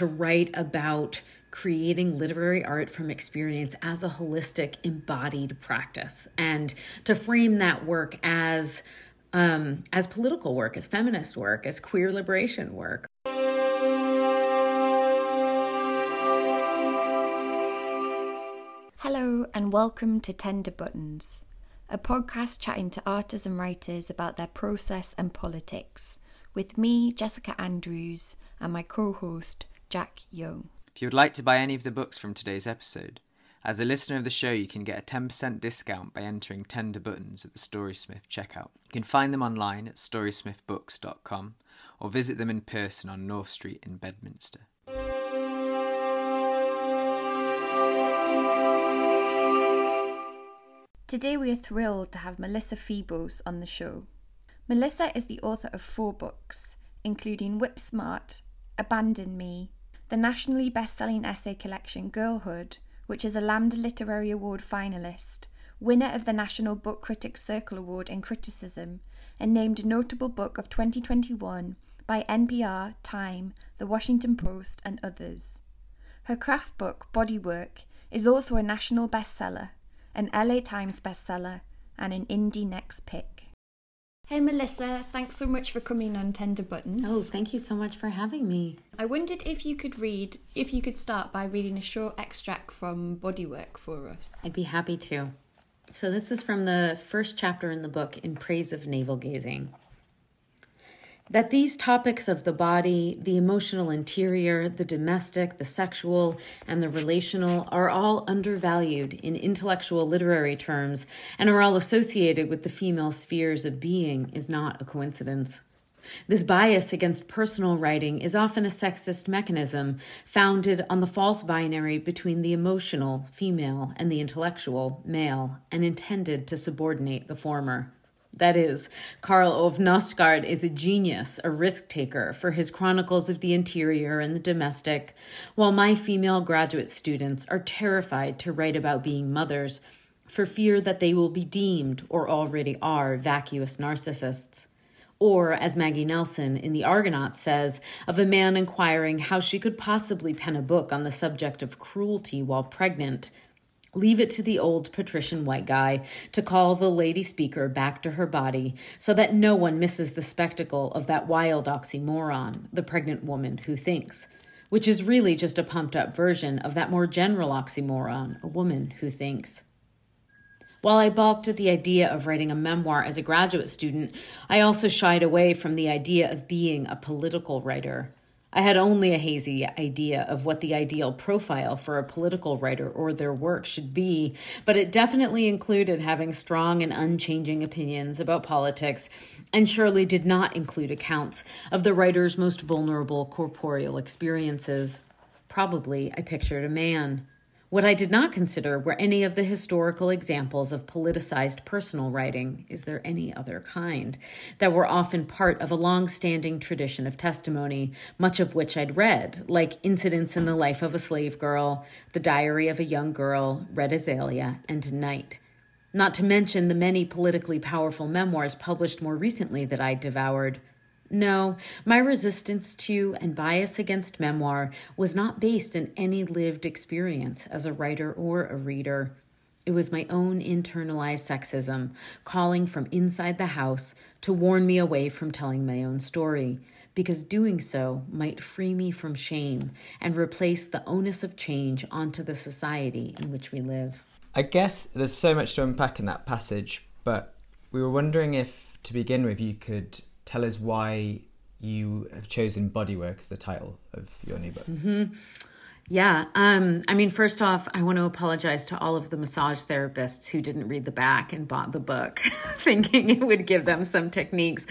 to write about creating literary art from experience as a holistic, embodied practice, and to frame that work as um, as political work, as feminist work, as queer liberation work. Hello, and welcome to Tender Buttons, a podcast chatting to artists and writers about their process and politics, with me, Jessica Andrews, and my co host, Jack Young. If you would like to buy any of the books from today's episode, as a listener of the show, you can get a 10% discount by entering Tender Buttons at the Storysmith checkout. You can find them online at storysmithbooks.com or visit them in person on North Street in Bedminster. Today we are thrilled to have Melissa Febos on the show. Melissa is the author of four books, including Whip Smart, Abandon Me, the nationally best-selling essay collection Girlhood, which is a Lambda Literary Award finalist, winner of the National Book Critics Circle Award in Criticism, and named Notable Book of 2021 by NPR, Time, The Washington Post, and others. Her craft book, Bodywork, is also a national bestseller, an LA Times bestseller, and an Indie Next pick. Hey Melissa, thanks so much for coming on Tender Buttons. Oh, thank you so much for having me. I wondered if you could read, if you could start by reading a short extract from Bodywork for us. I'd be happy to. So, this is from the first chapter in the book, In Praise of Navel Gazing that these topics of the body, the emotional interior, the domestic, the sexual, and the relational are all undervalued in intellectual literary terms and are all associated with the female spheres of being is not a coincidence. This bias against personal writing is often a sexist mechanism founded on the false binary between the emotional, female, and the intellectual, male, and intended to subordinate the former. That is, Karl Ove Knausgaard is a genius, a risk taker for his chronicles of the interior and the domestic, while my female graduate students are terrified to write about being mothers for fear that they will be deemed, or already are, vacuous narcissists. Or, as Maggie Nelson in The Argonauts says, of a man inquiring how she could possibly pen a book on the subject of cruelty while pregnant Leave it to the old patrician white guy to call the lady speaker back to her body so that no one misses the spectacle of that wild oxymoron, the pregnant woman who thinks, which is really just a pumped up version of that more general oxymoron, a woman who thinks. While I balked at the idea of writing a memoir as a graduate student, I also shied away from the idea of being a political writer. I had only a hazy idea of what the ideal profile for a political writer or their work should be, but it definitely included having strong and unchanging opinions about politics, and surely did not include accounts of the writer's most vulnerable corporeal experiences. Probably I pictured a man. What I did not consider were any of the historical examples of politicized personal writing, is there any other kind, that were often part of a long standing tradition of testimony, much of which I'd read, like Incidents in the Life of a Slave Girl, The Diary of a Young Girl, Red Azalea, and Night. Not to mention the many politically powerful memoirs published more recently that I devoured. No, my resistance to and bias against memoir was not based in any lived experience as a writer or a reader. It was my own internalized sexism calling from inside the house to warn me away from telling my own story, because doing so might free me from shame and replace the onus of change onto the society in which we live. I guess there's so much to unpack in that passage, but we were wondering if, to begin with, you could tell us why you have chosen Bodywork as the title of your new book. Mm-hmm. Yeah. Um, I mean, first off, I want to apologize to all of the massage therapists who didn't read the back and bought the book thinking it would give them some techniques.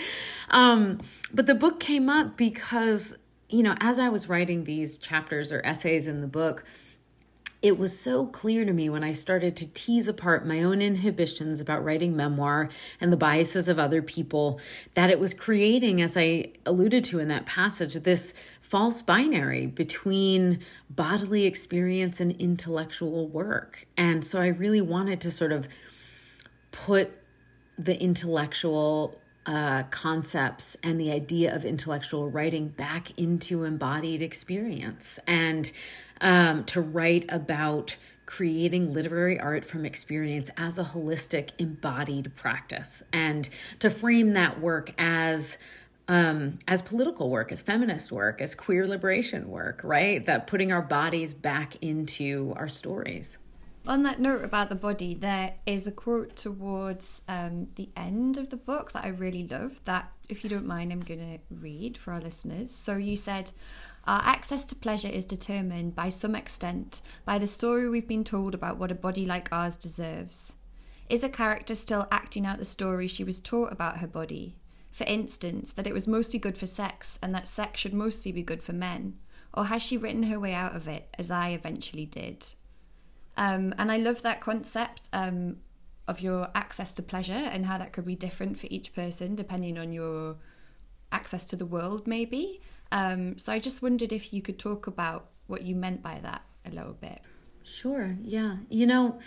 Um, but the book came up because, you know, as I was writing these chapters or essays in the book, it was so clear to me when I started to tease apart my own inhibitions about writing memoir and the biases of other people that it was creating, as I alluded to in that passage, this false binary between bodily experience and intellectual work. And so I really wanted to sort of put the intellectual uh, concepts and the idea of intellectual writing back into embodied experience and um, to write about creating literary art from experience as a holistic embodied practice and to frame that work as um, as political work, as feminist work, as queer liberation work, right? That putting our bodies back into our stories. On that note about the body, there is a quote towards um, the end of the book that I really love. That, if you don't mind, I'm going to read for our listeners. So you said, Our access to pleasure is determined by some extent by the story we've been told about what a body like ours deserves. Is a character still acting out the story she was taught about her body? For instance, that it was mostly good for sex and that sex should mostly be good for men? Or has she written her way out of it, as I eventually did? Um, and I love that concept um, of your access to pleasure and how that could be different for each person depending on your access to the world, maybe. Um, so I just wondered if you could talk about what you meant by that a little bit. Sure, yeah. You know,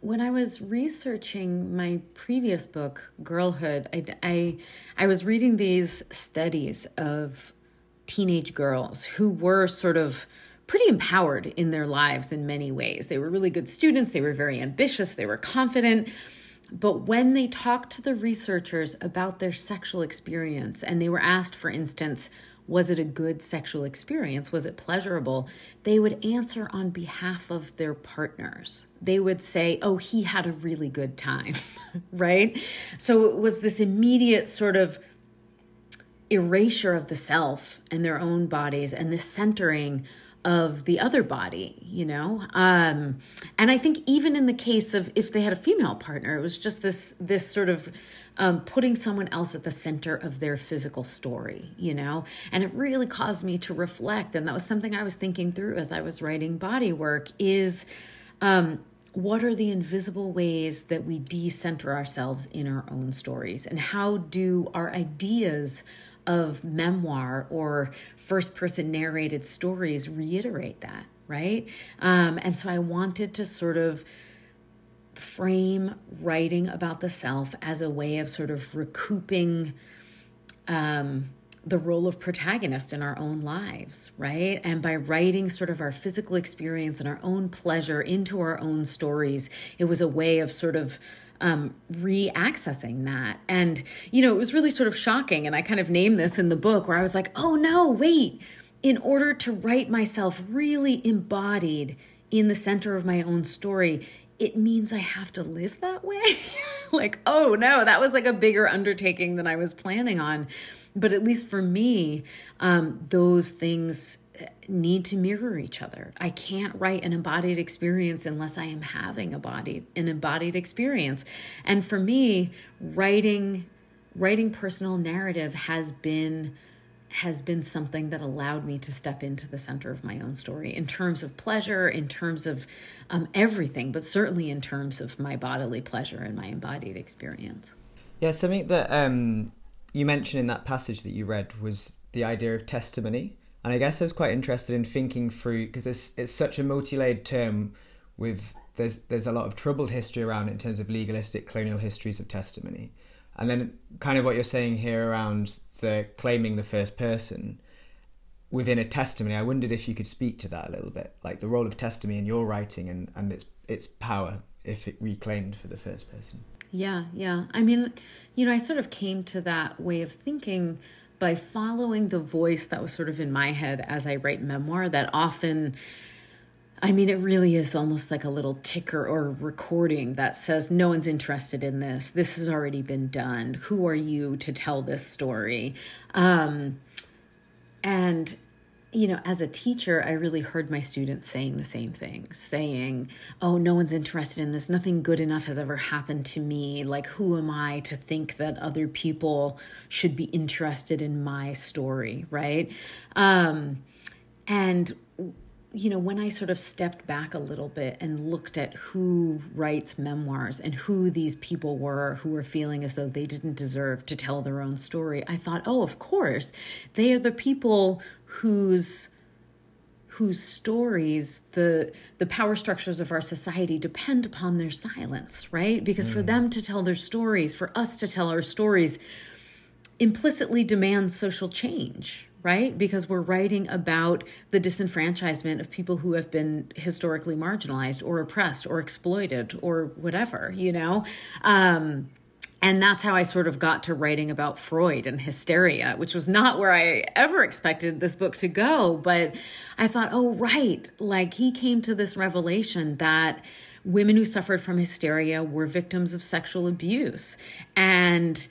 when I was researching my previous book, Girlhood, I, I, I was reading these studies of teenage girls who were sort of pretty empowered in their lives in many ways. They were really good students, they were very ambitious, they were confident. But when they talked to the researchers about their sexual experience, and they were asked, for instance, was it a good sexual experience? Was it pleasurable? They would answer on behalf of their partners. They would say, Oh, he had a really good time, right? So it was this immediate sort of erasure of the self and their own bodies and this centering of the other body, you know? Um, and I think even in the case of if they had a female partner, it was just this this sort of um, putting someone else at the center of their physical story, you know? And it really caused me to reflect. And that was something I was thinking through as I was writing body work is um, what are the invisible ways that we decenter ourselves in our own stories? And how do our ideas of memoir or first person narrated stories reiterate that, right? Um, and so I wanted to sort of frame writing about the self as a way of sort of recouping um, the role of protagonist in our own lives, right? And by writing sort of our physical experience and our own pleasure into our own stories, it was a way of sort of um, re accessing that. And, you know, it was really sort of shocking. And I kind of named this in the book where I was like, oh no, wait. In order to write myself really embodied in the center of my own story, it means I have to live that way. like, oh no, that was like a bigger undertaking than I was planning on. But at least for me, um, those things need to mirror each other. I can't write an embodied experience unless I am having a body an embodied experience. And for me, writing writing personal narrative has been has been something that allowed me to step into the center of my own story in terms of pleasure, in terms of um, everything, but certainly in terms of my bodily pleasure and my embodied experience. Yeah, something that um, you mentioned in that passage that you read was the idea of testimony. And I guess I was quite interested in thinking through because it's, it's such a multi-layered term with there's there's a lot of troubled history around it in terms of legalistic colonial histories of testimony. And then kind of what you're saying here around the claiming the first person within a testimony, I wondered if you could speak to that a little bit, like the role of testimony in your writing and, and its its power if it reclaimed for the first person. Yeah, yeah. I mean, you know, I sort of came to that way of thinking by following the voice that was sort of in my head as I write memoir that often I mean, it really is almost like a little ticker or recording that says, No one's interested in this. This has already been done. Who are you to tell this story? Um, and you know, as a teacher, I really heard my students saying the same thing, saying, Oh, no one's interested in this. Nothing good enough has ever happened to me. Like, who am I to think that other people should be interested in my story? Right. Um, and you know, when I sort of stepped back a little bit and looked at who writes memoirs and who these people were who were feeling as though they didn't deserve to tell their own story, I thought, oh, of course, they are the people whose whose stories the the power structures of our society depend upon their silence right because mm. for them to tell their stories for us to tell our stories implicitly demands social change right? Because we're writing about the disenfranchisement of people who have been historically marginalized or oppressed or exploited or whatever, you know? Um, and that's how I sort of got to writing about Freud and hysteria, which was not where I ever expected this book to go. But I thought, oh, right. Like he came to this revelation that women who suffered from hysteria were victims of sexual abuse. And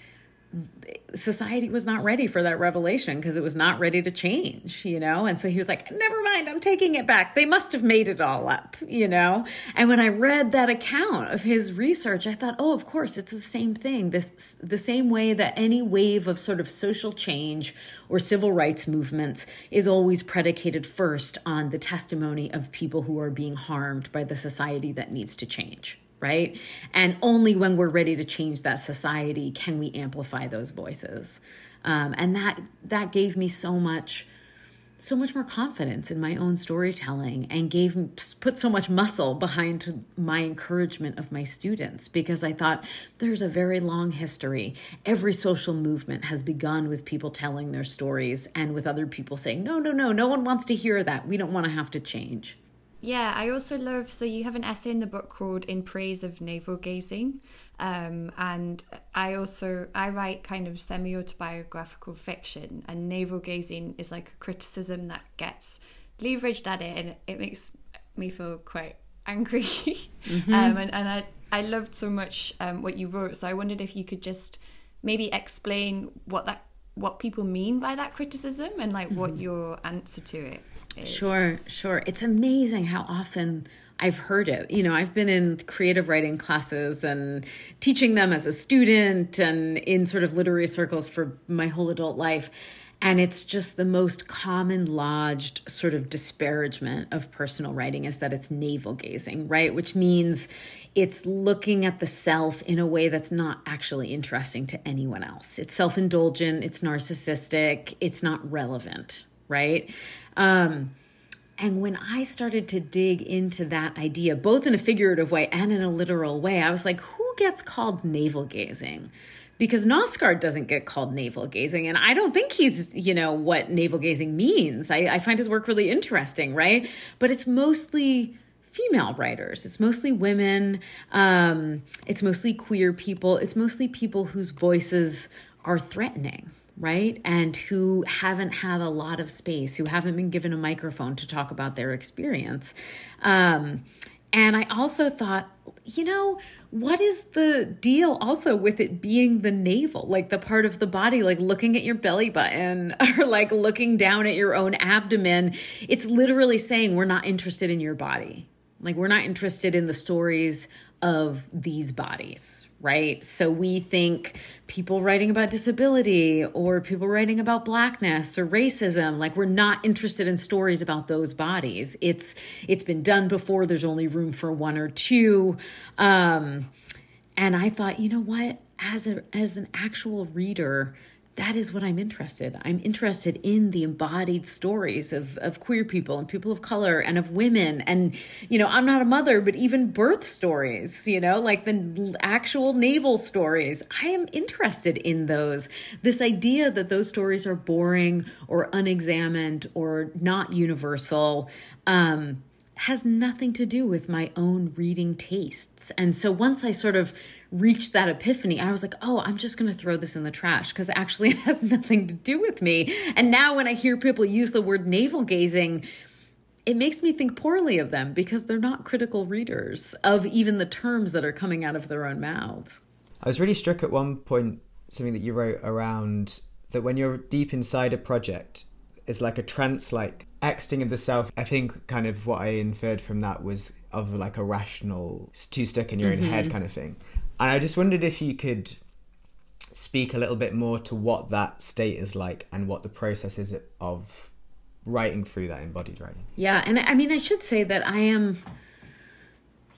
society was not ready for that revelation because it was not ready to change, you know? And so he was like, never mind, I'm taking it back. They must have made it all up, you know? And when I read that account of his research, I thought, oh, of course, it's the same thing. This the same way that any wave of sort of social change or civil rights movements is always predicated first on the testimony of people who are being harmed by the society that needs to change right? And only when we're ready to change that society can we amplify those voices. Um, and that that gave me so much so much more confidence in my own storytelling and gave put so much muscle behind my encouragement of my students because I thought there's a very long history. Every social movement has begun with people telling their stories and with other people saying, "No, no, no, no one wants to hear that. We don't want to have to change." Yeah, I also love. So you have an essay in the book called "In Praise of Navel Gazing," um, and I also I write kind of semi-autobiographical fiction, and navel gazing is like a criticism that gets leveraged at it, and it makes me feel quite angry. mm-hmm. um, and and I I loved so much um, what you wrote, so I wondered if you could just maybe explain what that what people mean by that criticism and like mm-hmm. what your answer to it is. Sure, sure. It's amazing how often I've heard it. You know, I've been in creative writing classes and teaching them as a student and in sort of literary circles for my whole adult life. And it's just the most common lodged sort of disparagement of personal writing is that it's navel gazing, right? Which means it's looking at the self in a way that's not actually interesting to anyone else. It's self indulgent, it's narcissistic, it's not relevant, right? Um, and when I started to dig into that idea, both in a figurative way and in a literal way, I was like, who gets called navel gazing? Because Knausgaard doesn't get called navel gazing. And I don't think he's, you know, what navel gazing means. I, I find his work really interesting, right? But it's mostly female writers. It's mostly women. Um, it's mostly queer people. It's mostly people whose voices are threatening right? And who haven't had a lot of space, who haven't been given a microphone to talk about their experience. Um, and I also thought, you know, what is the deal also with it being the navel, like the part of the body, like looking at your belly button or like looking down at your own abdomen? It's literally saying we're not interested in your body. Like we're not interested in the stories of these bodies, right? So we think people writing about disability or people writing about blackness or racism, like we're not interested in stories about those bodies. It's it's been done before. There's only room for one or two. Um, and I thought, you know what? As a as an actual reader, that is what I'm interested. I'm interested in the embodied stories of, of queer people and people of color and of women. And, you know, I'm not a mother, but even birth stories, you know, like the actual navel stories. I am interested in those. This idea that those stories are boring or unexamined or not universal. Um, has nothing to do with my own reading tastes. And so once I sort of reached that epiphany, I was like, oh, I'm just going to throw this in the trash because actually it has nothing to do with me. And now when I hear people use the word navel gazing, it makes me think poorly of them because they're not critical readers of even the terms that are coming out of their own mouths. I was really struck at one point, something that you wrote around that when you're deep inside a project, it's like a trance like exiting of the self. I think kind of what I inferred from that was of like a rational, too stuck in your mm-hmm. own head kind of thing. And I just wondered if you could speak a little bit more to what that state is like and what the process is of writing through that embodied writing. Yeah, and I mean, I should say that I am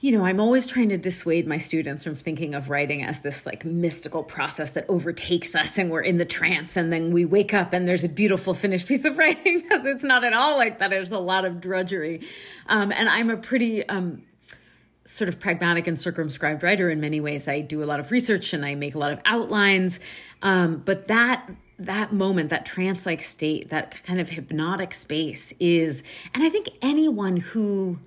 you know, I'm always trying to dissuade my students from thinking of writing as this like mystical process that overtakes us and we're in the trance and then we wake up and there's a beautiful finished piece of writing because it's not at all like that. There's a lot of drudgery. Um, and I'm a pretty, um, sort of pragmatic and circumscribed writer in many ways. I do a lot of research and I make a lot of outlines. Um, but that that moment, that trance like state, that kind of hypnotic space is, and I think anyone who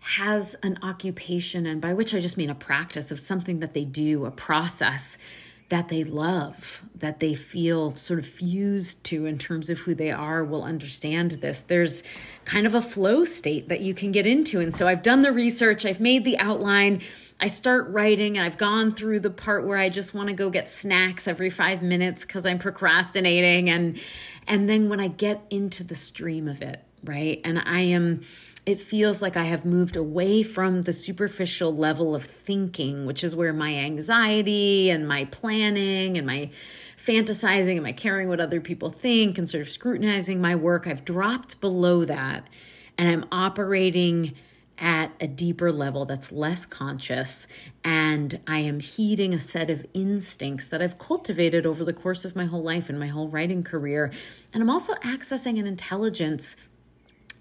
has an occupation, and by which I just mean a practice of something that they do, a process that they love, that they feel sort of fused to in terms of who they are, will understand this. There's kind of a flow state that you can get into. And so I've done the research, I've made the outline. I start writing I've gone through the part where I just want to go get snacks every 5 minutes cuz I'm procrastinating and and then when I get into the stream of it, right? And I am it feels like I have moved away from the superficial level of thinking, which is where my anxiety and my planning and my fantasizing and my caring what other people think and sort of scrutinizing my work. I've dropped below that and I'm operating at a deeper level that's less conscious and I am heeding a set of instincts that I've cultivated over the course of my whole life and my whole writing career. And I'm also accessing an intelligence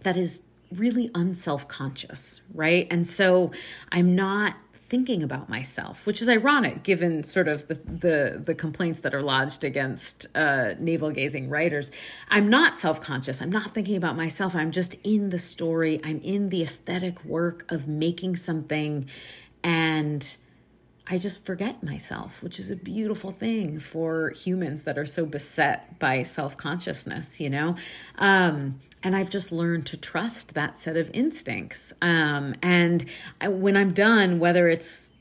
that is really unself conscious, right? And so I'm not thinking about myself, which is ironic given sort of the the, the complaints that are lodged against uh, navel gazing writers. I'm not self conscious. I'm not thinking about myself. I'm just in the story. I'm in the aesthetic work of making something, and I just forget myself, which is a beautiful thing for humans that are so beset by self consciousness. You know. Um, and I've just learned to trust that set of instincts. Um, and I, when I'm done, whether it's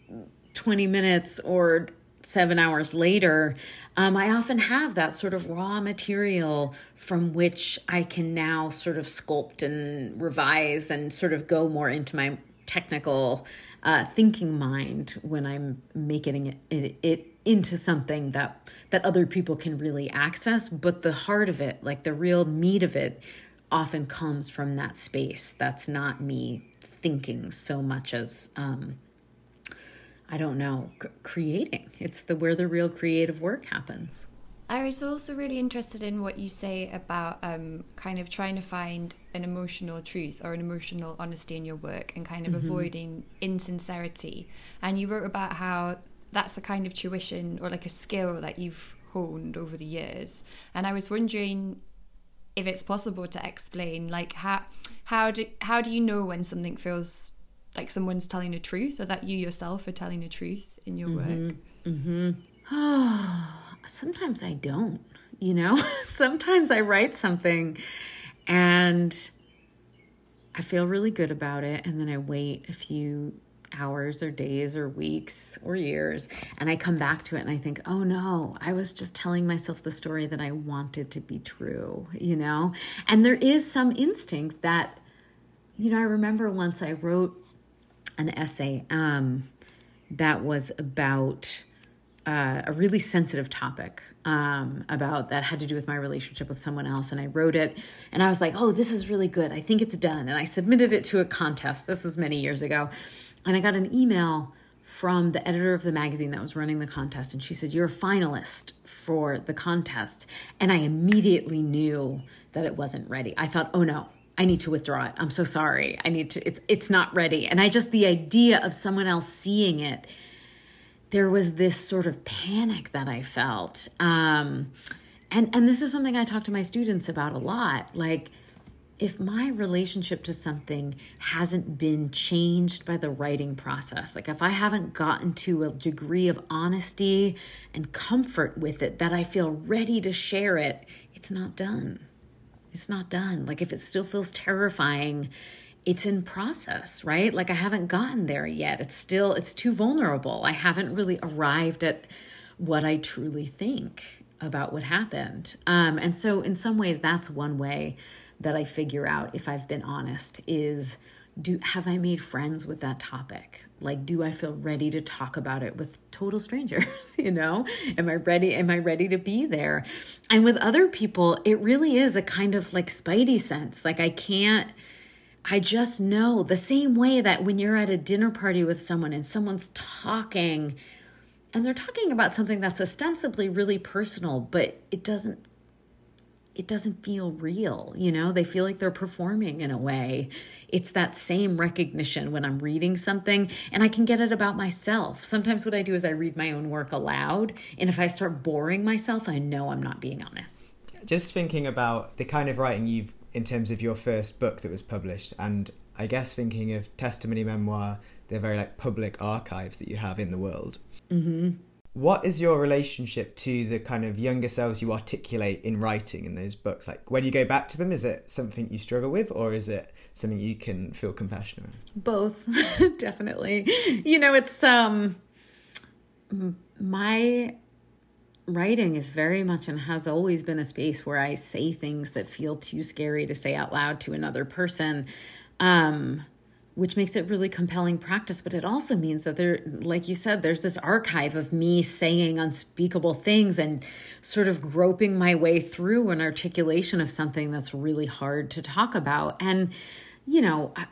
20 minutes or seven hours later, um, I often have that sort of raw material from which I can now sort of sculpt and revise and sort of go more into my technical uh, thinking mind when I'm making it, it, it into something that that other people can really access. But the heart of it, like the real meat of it, often comes from that space. That's not me thinking so much as um, I don't know, c- creating. It's the where the real creative work happens. I was also really interested in what you say about um, kind of trying to find an emotional truth or an emotional honesty in your work and kind of mm-hmm. avoiding insincerity. And you wrote about how that's a kind of tuition or like a skill that you've honed over the years. And I was wondering if it's possible to explain like how how do how do you know when something feels like someone's telling the truth or that you yourself are telling the truth in your mm-hmm. work mm-hmm. sometimes i don't you know sometimes i write something and i feel really good about it and then i wait a few hours or days or weeks or years and I come back to it and I think, "Oh no, I was just telling myself the story that I wanted to be true," you know? And there is some instinct that you know, I remember once I wrote an essay um that was about uh, a really sensitive topic um, about that had to do with my relationship with someone else. And I wrote it and I was like, oh, this is really good. I think it's done. And I submitted it to a contest. This was many years ago. And I got an email from the editor of the magazine that was running the contest. And she said, You're a finalist for the contest. And I immediately knew that it wasn't ready. I thought, Oh no, I need to withdraw it. I'm so sorry. I need to, it's, it's not ready. And I just, the idea of someone else seeing it, there was this sort of panic that I felt. Um, and, and this is something I talk to my students about a lot. Like, if my relationship to something hasn't been changed by the writing process, like if I haven't gotten to a degree of honesty and comfort with it that I feel ready to share it, it's not done. It's not done. Like if it still feels terrifying, it's in process, right? Like I haven't gotten there yet. It's still, it's too vulnerable. I haven't really arrived at what I truly think about what happened. Um, and so, in some ways, that's one way that I figure out if I've been honest is do have I made friends with that topic? Like do I feel ready to talk about it with total strangers, you know? Am I ready am I ready to be there? And with other people, it really is a kind of like spidey sense. Like I can't I just know the same way that when you're at a dinner party with someone and someone's talking and they're talking about something that's ostensibly really personal, but it doesn't it doesn't feel real, you know? They feel like they're performing in a way. It's that same recognition when I'm reading something and I can get it about myself. Sometimes what I do is I read my own work aloud, and if I start boring myself, I know I'm not being honest. Just thinking about the kind of writing you've in terms of your first book that was published and I guess thinking of testimony memoir, they're very like public archives that you have in the world. hmm What is your relationship to the kind of younger selves you articulate in writing in those books? Like when you go back to them, is it something you struggle with, or is it something you can feel compassionate with? Both, definitely. You know, it's um my writing is very much and has always been a space where I say things that feel too scary to say out loud to another person. Um which makes it really compelling practice but it also means that there like you said there's this archive of me saying unspeakable things and sort of groping my way through an articulation of something that's really hard to talk about. And you know I,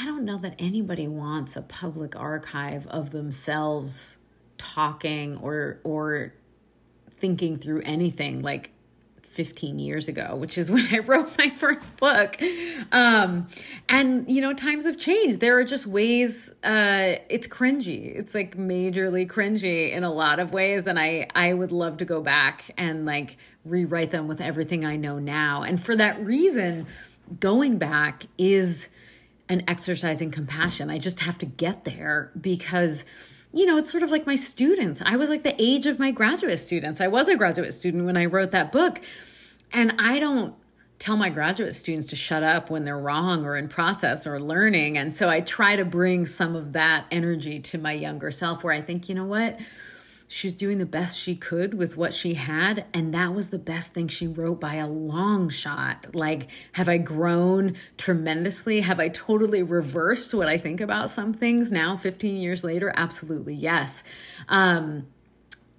I don't know that anybody wants a public archive of themselves talking or or thinking through anything. Like 15 years ago, which is when I wrote my first book. Um, and, you know, times have changed. There are just ways, uh, it's cringy. It's like majorly cringy in a lot of ways. And I, I would love to go back and like rewrite them with everything I know now. And for that reason, going back is an exercise in compassion. I just have to get there because you know, it's sort of like my students. I was like the age of my graduate students. I was a graduate student when I wrote that book. And I don't tell my graduate students to shut up when they're wrong or in process or learning. And so I try to bring some of that energy to my younger self where I think, you know what? She's doing the best she could with what she had. And that was the best thing she wrote by a long shot. Like, have I grown tremendously? Have I totally reversed what I think about some things now, 15 years later? Absolutely, yes. Um,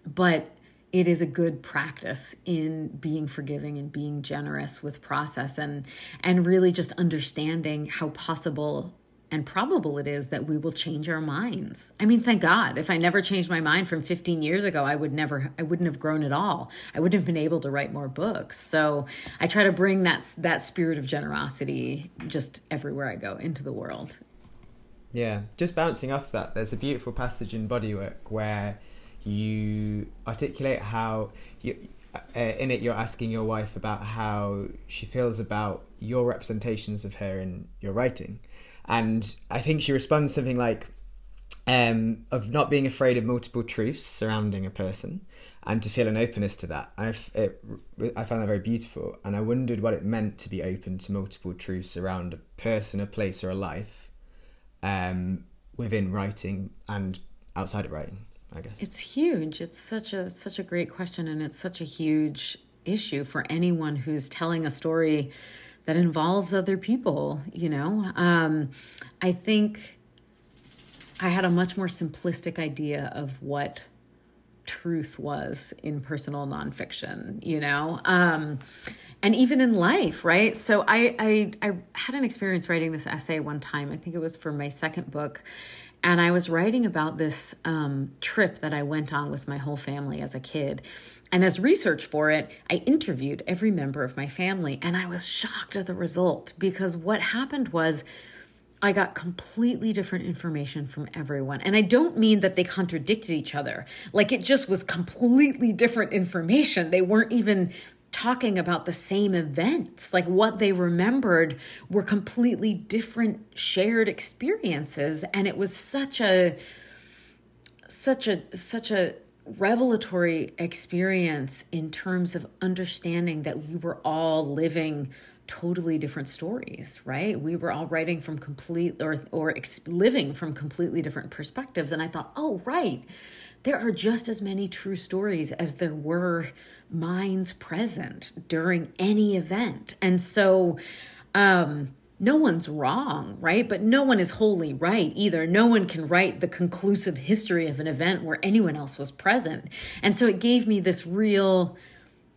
but it is a good practice in being forgiving and being generous with process and and really just understanding how possible and probable it is that we will change our minds. I mean, thank God. If I never changed my mind from 15 years ago, I would never I wouldn't have grown at all. I wouldn't have been able to write more books. So, I try to bring that that spirit of generosity just everywhere I go into the world. Yeah, just bouncing off that, there's a beautiful passage in Bodywork where you articulate how you uh, in it you're asking your wife about how she feels about your representations of her in your writing and i think she responds something like um, of not being afraid of multiple truths surrounding a person and to feel an openness to that I, it, I found that very beautiful and i wondered what it meant to be open to multiple truths around a person a place or a life um, within writing and outside of writing I guess. It's huge. It's such a such a great question and it's such a huge issue for anyone who's telling a story that involves other people, you know. Um, I think I had a much more simplistic idea of what truth was in personal nonfiction, you know. Um, and even in life, right? So I, I I had an experience writing this essay one time. I think it was for my second book and I was writing about this um, trip that I went on with my whole family as a kid. And as research for it, I interviewed every member of my family, and I was shocked at the result because what happened was I got completely different information from everyone. And I don't mean that they contradicted each other, like it just was completely different information. They weren't even talking about the same events. Like what they remembered were completely different shared experiences. And it was such a, such a, such a, revelatory experience in terms of understanding that we were all living totally different stories right we were all writing from complete or or ex- living from completely different perspectives and i thought oh right there are just as many true stories as there were minds present during any event. And so, um, no one's wrong, right? But no one is wholly right either. No one can write the conclusive history of an event where anyone else was present. And so it gave me this real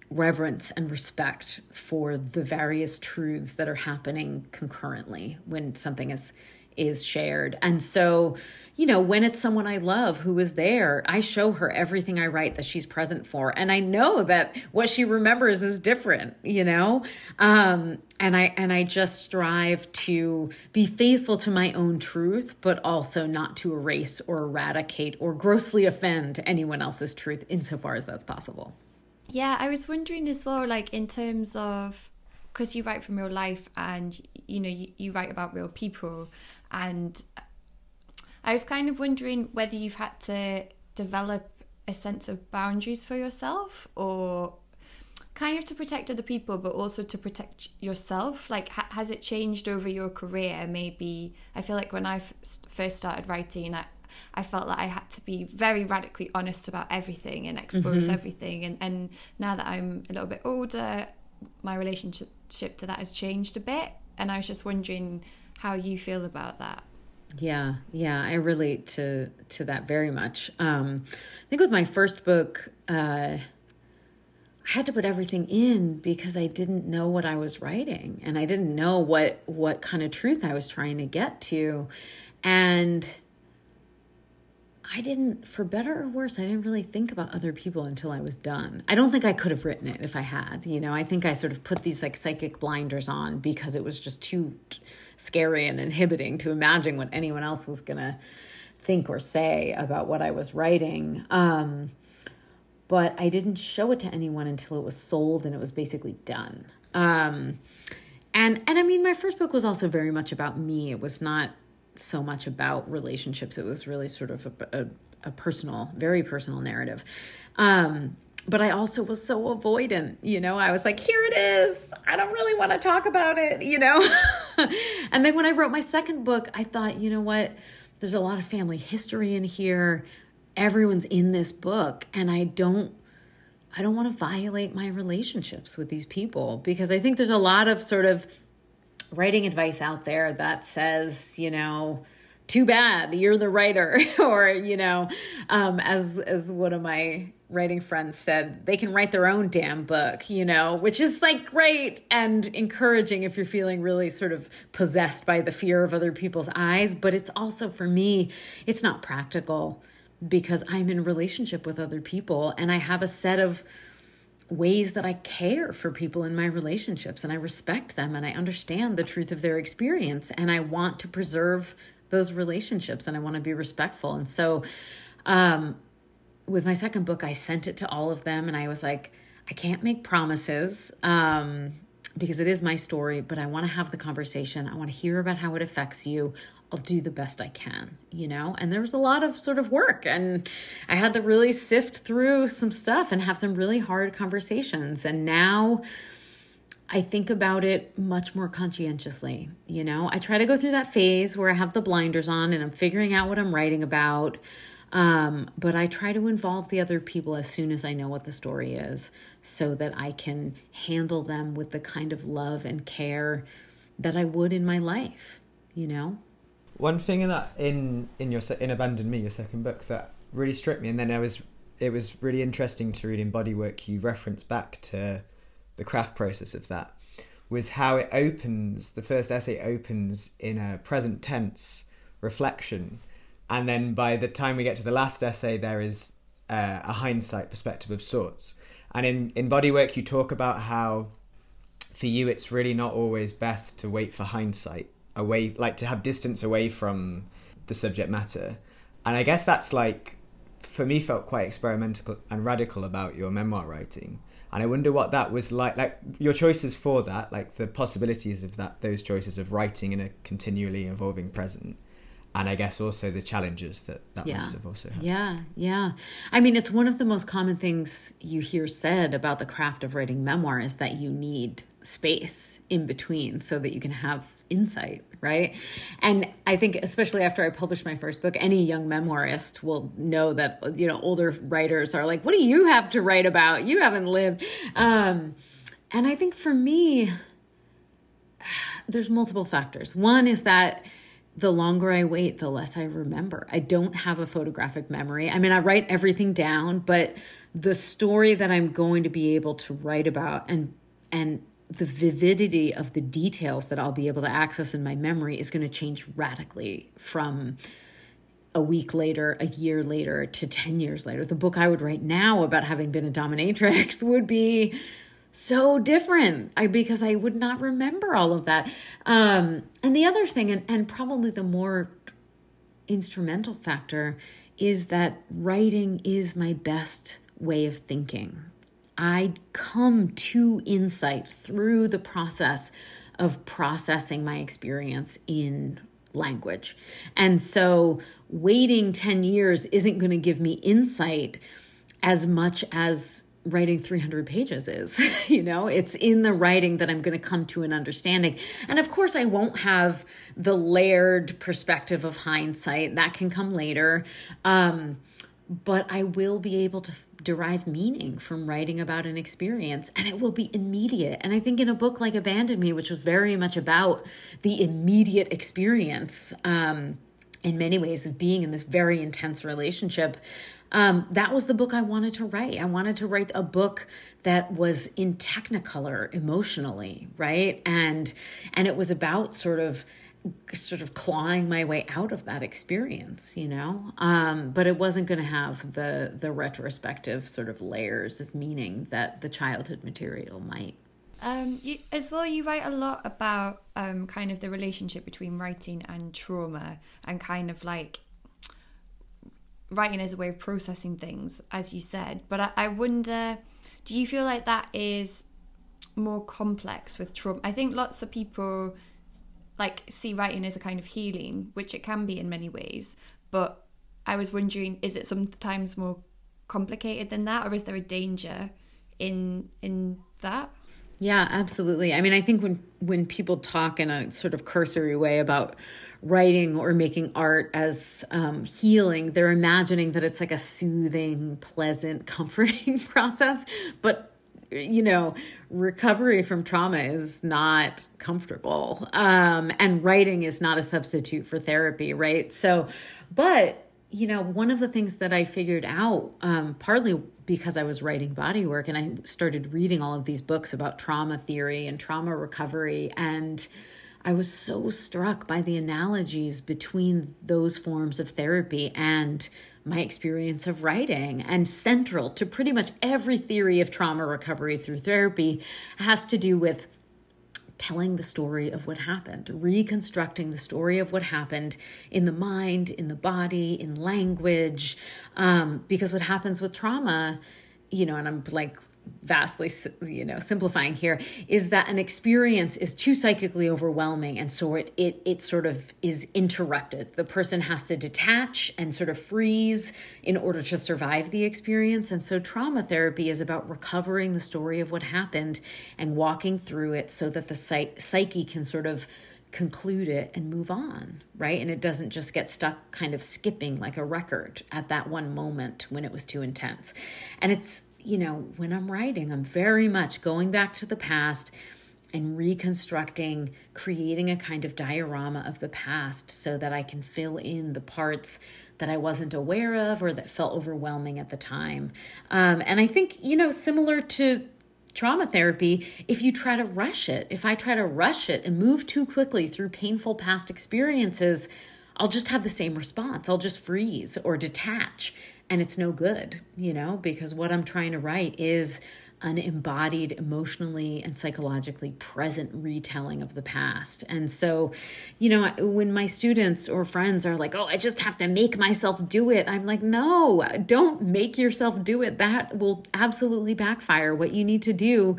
reverence and respect for the various truths that are happening concurrently when something is is shared. And so, you know, when it's someone I love who is there, I show her everything I write that she's present for. And I know that what she remembers is different, you know? Um, and I and I just strive to be faithful to my own truth, but also not to erase or eradicate or grossly offend anyone else's truth insofar as that's possible. Yeah, I was wondering as well, like in terms of because you write from real life and you know you, you write about real people and I was kind of wondering whether you've had to develop a sense of boundaries for yourself or kind of to protect other people but also to protect yourself. Like ha- has it changed over your career? Maybe i feel like when I f- first started writing I, I felt that I had to be very radically honest about everything and expose mm-hmm. everything. And and now that I'm a little bit older my relationship to that has changed a bit. And I was just wondering how you feel about that. Yeah, yeah, I relate to to that very much. Um, I think with my first book, uh, I had to put everything in because I didn't know what I was writing, and I didn't know what what kind of truth I was trying to get to, and I didn't, for better or worse, I didn't really think about other people until I was done. I don't think I could have written it if I had. You know, I think I sort of put these like psychic blinders on because it was just too scary and inhibiting to imagine what anyone else was going to think or say about what I was writing. Um, but I didn't show it to anyone until it was sold and it was basically done. Um, and and I mean, my first book was also very much about me. It was not so much about relationships. It was really sort of a, a, a personal, very personal narrative. Um, but I also was so avoidant, you know. I was like, here it is. I don't really want to talk about it, you know. and then when I wrote my second book, I thought, you know what? There's a lot of family history in here. Everyone's in this book, and I don't I don't want to violate my relationships with these people because I think there's a lot of sort of writing advice out there that says, you know, too bad you're the writer. Or you know um, as as one of my writing friends said they can write their own damn book you know which is like great and encouraging if you're feeling really sort of possessed by the fear of other people's eyes. But it's also for me it's not practical because i'm in relationship with other people and i have a set of ways that I care for people in my relationships and I respect them and I understand the truth of their experience and I want to preserve those relationships and I want to be respectful. And so um with my second book I sent it to all of them and I was like I can't make promises um because it is my story, but I want to have the conversation. I want to hear about how it affects you. I'll do the best I can, you know? And there was a lot of sort of work, and I had to really sift through some stuff and have some really hard conversations. And now I think about it much more conscientiously, you know? I try to go through that phase where I have the blinders on and I'm figuring out what I'm writing about. Um, but I try to involve the other people as soon as I know what the story is so that I can handle them with the kind of love and care that I would in my life, you know? One thing in that in in your in Abandon Me, your second book, that really struck me, and then I was it was really interesting to read in Bodywork. You reference back to the craft process of that was how it opens. The first essay opens in a present tense reflection, and then by the time we get to the last essay, there is uh, a hindsight perspective of sorts. And in in Bodywork, you talk about how for you it's really not always best to wait for hindsight away, like to have distance away from the subject matter. And I guess that's like, for me, felt quite experimental and radical about your memoir writing. And I wonder what that was like, like your choices for that, like the possibilities of that, those choices of writing in a continually evolving present and I guess also the challenges that that yeah. must have also had. Yeah, yeah. I mean, it's one of the most common things you hear said about the craft of writing memoir is that you need space in between so that you can have insight, right? And I think, especially after I published my first book, any young memoirist will know that, you know, older writers are like, what do you have to write about? You haven't lived. Um, and I think for me, there's multiple factors. One is that the longer I wait, the less I remember. I don't have a photographic memory. I mean, I write everything down, but the story that I'm going to be able to write about and and the vividity of the details that I'll be able to access in my memory is going to change radically from a week later, a year later to 10 years later. The book I would write now about having been a dominatrix would be so different I, because I would not remember all of that. Um, and the other thing, and, and probably the more instrumental factor, is that writing is my best way of thinking. I come to insight through the process of processing my experience in language. And so waiting 10 years isn't going to give me insight as much as writing 300 pages is you know? It's in the writing that i'm going to come to an understanding. And of course i won't have the layered perspective of hindsight. That can come later. Um, but i will be able to derive meaning from writing about an experience and it will be immediate. And i think in a book like abandon me which was very much about the immediate experience um, in many ways of being in this very intense relationship um, that was the book i wanted to write. I wanted to write a book that was in technicolor emotionally right? And and it was about sort of sort of clawing my way out of that experience you know um, but it wasn't going to have the the retrospective sort of layers of meaning that the childhood material might um, you, as well, you write a lot about um, kind of the relationship between writing and trauma, and kind of like writing as a way of processing things, as you said. But I, I wonder, do you feel like that is more complex with trauma? I think lots of people like see writing as a kind of healing, which it can be in many ways. But I was wondering, is it sometimes more complicated than that, or is there a danger in in that? Yeah, absolutely. I mean, I think when when people talk in a sort of cursory way about writing or making art as um, healing, they're imagining that it's like a soothing, pleasant, comforting process. But you know, recovery from trauma is not comfortable. Um, and writing is not a substitute for therapy, right? So, but, you know, one of the things that I figured out, um, partly because I was writing body work and I started reading all of these books about trauma theory and trauma recovery. And I was so struck by the analogies between those forms of therapy and my experience of writing. And central to pretty much every theory of trauma recovery through therapy has to do with telling the story of what happened, reconstructing the story of what happened in the mind, in the body, in language. Um, because what happens with trauma, you know, and I'm like vastly you know simplifying here is that an experience is too psychically overwhelming and so it it it sort of is interrupted the person has to detach and sort of freeze in order to survive the experience and so trauma therapy is about recovering the story of what happened and walking through it so that the psyche can sort of conclude it and move on, right? And it doesn't just get stuck kind of skipping like a record at that one moment when it was too intense. And it's you know, when I'm writing, I'm very much going back to the past and reconstructing, creating a kind of diorama of the past so that I can fill in the parts that I wasn't aware of or that felt overwhelming at the time. Um, and I think, you know, similar to trauma therapy, if you try to rush it, if I try to rush it and move too quickly through painful past experiences, I'll just have the same response. I'll just freeze or detach and it's no good, you know, because what I'm trying to write is an embodied, emotionally and psychologically present retelling of the past. And so, you know, when my students or friends are like, oh, I just have to make myself do it, I'm like, no, don't make yourself do it. That will absolutely backfire. What you need to do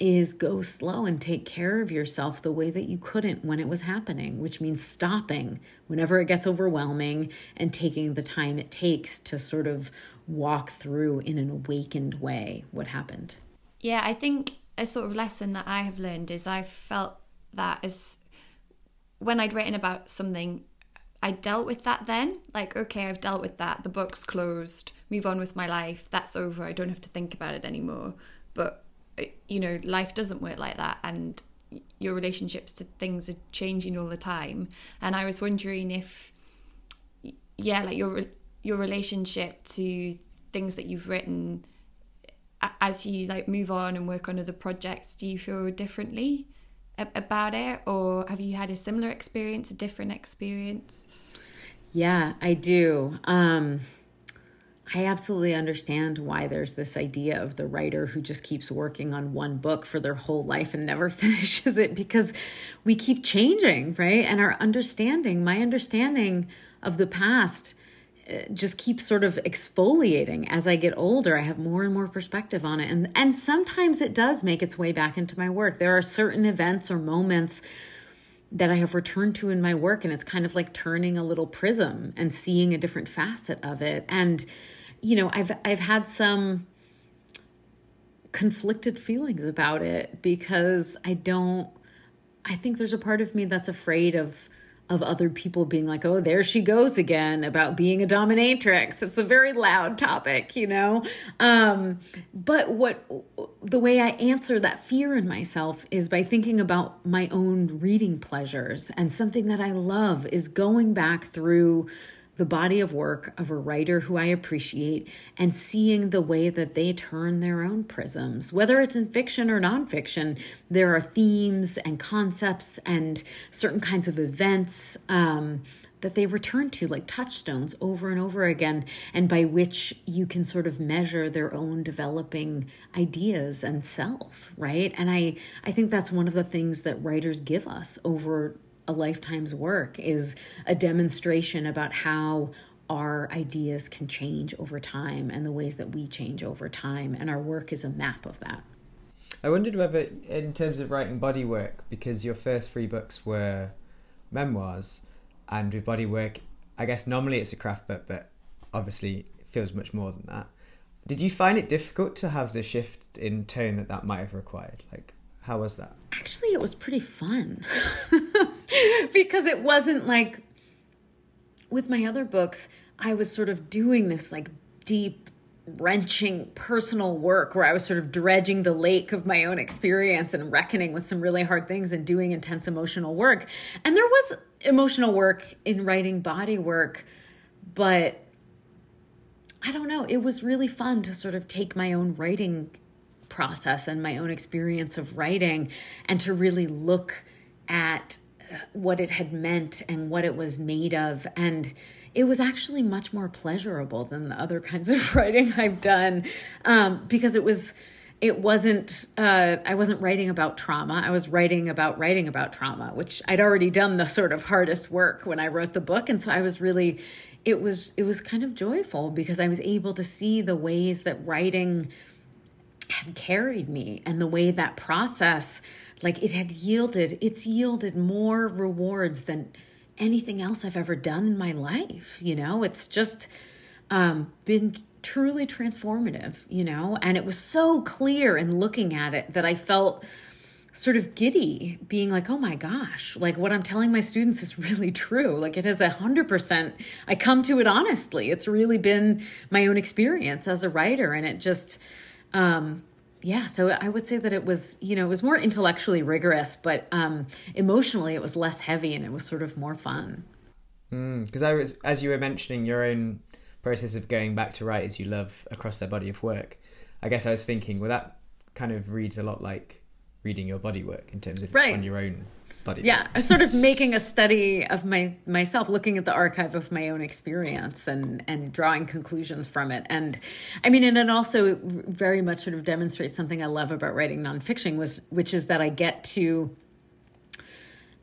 is go slow and take care of yourself the way that you couldn't when it was happening, which means stopping whenever it gets overwhelming and taking the time it takes to sort of walk through in an awakened way what happened. Yeah, I think a sort of lesson that I have learned is I felt that as when I'd written about something, I dealt with that then. Like, okay, I've dealt with that. The book's closed. Move on with my life. That's over. I don't have to think about it anymore. But you know, life doesn't work like that, and your relationships to things are changing all the time. And I was wondering if, yeah, like your your relationship to things that you've written as you like move on and work on other projects, do you feel differently about it, or have you had a similar experience, a different experience? Yeah, I do. Um, I absolutely understand why there's this idea of the writer who just keeps working on one book for their whole life and never finishes it because we keep changing, right? And our understanding, my understanding of the past uh, just keeps sort of exfoliating as I get older. I have more and more perspective on it. And and sometimes it does make its way back into my work. There are certain events or moments that I have returned to in my work and it's kind of like turning a little prism and seeing a different facet of it. And you know, I've I've had some conflicted feelings about it because I don't I think there's a part of me that's afraid of of other people being like, oh, there she goes again about being a dominatrix. It's a very loud topic, you know? Um, but what the way I answer that fear in myself is by thinking about my own reading pleasures. And something that I love is going back through the body of work of a writer who I appreciate and seeing the way that they turn their own prisms. Whether it's in fiction or nonfiction, there are themes and concepts and certain kinds of events. Um, that they return to like touchstones over and over again and by which you can sort of measure their own developing ideas and self right and i i think that's one of the things that writers give us over a lifetime's work is a demonstration about how our ideas can change over time and the ways that we change over time. And our work is a map of that. I wondered whether in terms of writing body work because your first three books were memoirs and with body work i guess normally it's a craft book but obviously it feels much more than that. Did you find it difficult to have the shift in tone that that might have required? Like how was that? Actually, it was pretty fun because it wasn't like with my other books, I was sort of doing this like deep, wrenching personal work where I was sort of dredging the lake of my own experience and reckoning with some really hard things and doing intense emotional work. And there was emotional work in writing body work, but I don't know. It was really fun to sort of take my own writing process and my own experience of writing and to really look at uh, what it had meant and what it was made of and it was actually much more pleasurable than the other kinds of writing I've done um, because it was it wasn't uh, I wasn't writing about trauma. I was writing about writing about trauma, which I'd already done the sort of hardest work when I wrote the book, and so I was really it was it was kind of joyful because I was able to see the ways that writing had carried me and the way that process like it had yielded it's yielded more rewards than anything else I've ever done in my life you know? It's just um been truly transformative you know? And it was so clear in looking at it that I felt sort of giddy being like oh my gosh like what i'm telling my students is really true. Like it is a hundred percent i come to it honestly. It's really been my own experience as a writer and it just um, yeah, so I would say that it was, you know, it was more intellectually rigorous, but um, emotionally it was less heavy and it was sort of more fun. Because mm, I was, as you were mentioning, your own process of going back to writers you love across their body of work. I guess I was thinking, well, that kind of reads a lot like reading your body work in terms of right. on your own body. Yeah, I sort of making a study of my myself, looking at the archive of my own experience and and drawing conclusions from it. And I mean, and it also very much sort of demonstrates something I love about writing nonfiction was which is that I get to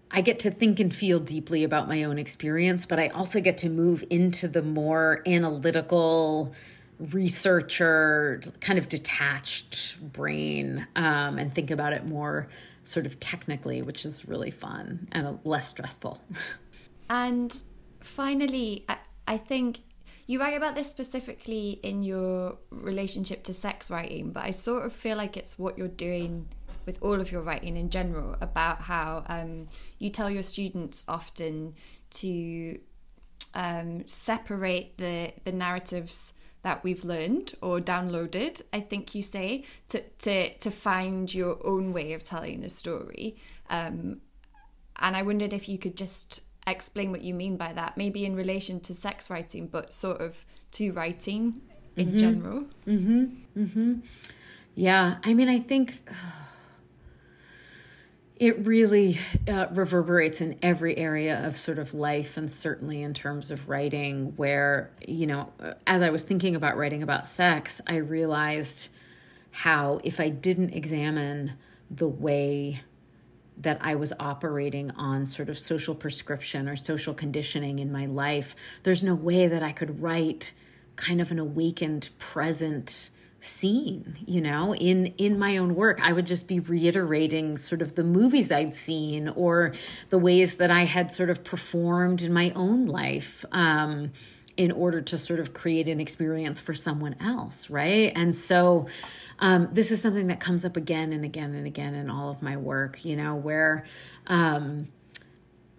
I get to think and feel deeply about my own experience, but I also get to move into the more analytical researcher kind of detached brain um, and think about it more sort of technically, which is really fun and less stressful. and finally, I, I think you write about this specifically in your relationship to sex writing, but I sort of feel like it's what you're doing with all of your writing in general about how um, you tell your students often to um, separate the the narratives that we've learned or downloaded, I think you say, to to to find your own way of telling a story. Um, and I wondered if you could just explain what you mean by that, maybe in relation to sex writing, but sort of to writing in mm-hmm. general. Mm-hmm. Mm-hmm. Yeah, I mean, I think it really uh, reverberates in every area of sort of life, and certainly in terms of writing. Where, you know, as I was thinking about writing about sex, I realized how if I didn't examine the way that I was operating on sort of social prescription or social conditioning in my life, there's no way that I could write kind of an awakened present scene you know in in my own work. I would just be reiterating sort of the movies i'd seen or the ways that i had sort of performed in my own life um in order to sort of create an experience for someone else right? And so um, this is something that comes up again and again and again in all of my work, you know, where um,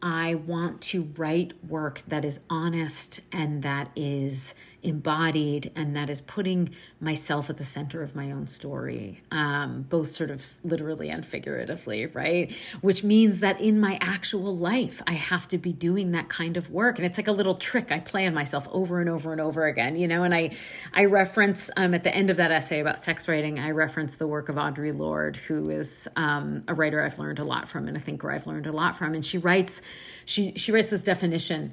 I want to write work that is honest and that is embodied and that is putting myself at the center of my own story, um, both sort of literally and figuratively, right? Which means that in my actual life, I have to be doing that kind of work. And it's like a little trick I play on myself over and over and over again, you know? And I, I reference um, at the end of that essay about sex writing, I reference the work of Audre Lorde, who is um, a writer I've learned a lot from and a thinker I've learned a lot from. And she writes, she, she writes this definition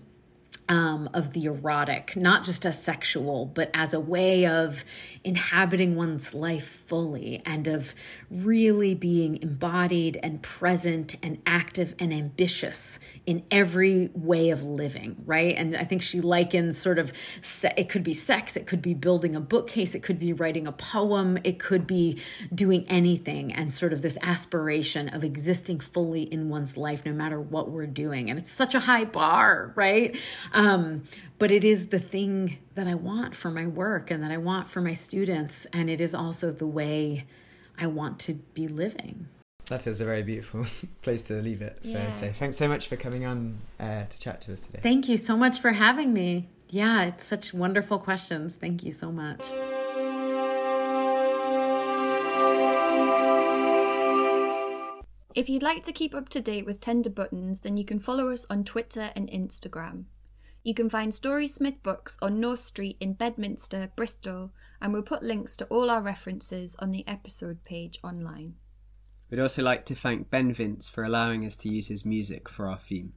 um, of the erotic, not just as sexual, but as a way of inhabiting one's life fully and of really being embodied and present and active and ambitious in every way of living, right? And I think she likens sort of se- it could be sex, it could be building a bookcase, it could be writing a poem, it could be doing anything, and sort of this aspiration of existing fully in one's life no matter what we're doing. And it's such a high bar, right? Um, but it is the thing that I want for my work and that I want for my students. And it is also the way I want to be living. That feels a very beautiful place to leave it for yeah. today. Thanks so much for coming on uh, to chat to us today. Thank you so much for having me. Yeah, it's such wonderful questions. Thank you so much. If you'd like to keep up to date with Tender Buttons, then you can follow us on Twitter and Instagram. You can find Storysmith books on North Street in Bedminster, Bristol, and we'll put links to all our references on the episode page online. We'd also like to thank Ben Vince for allowing us to use his music for our theme.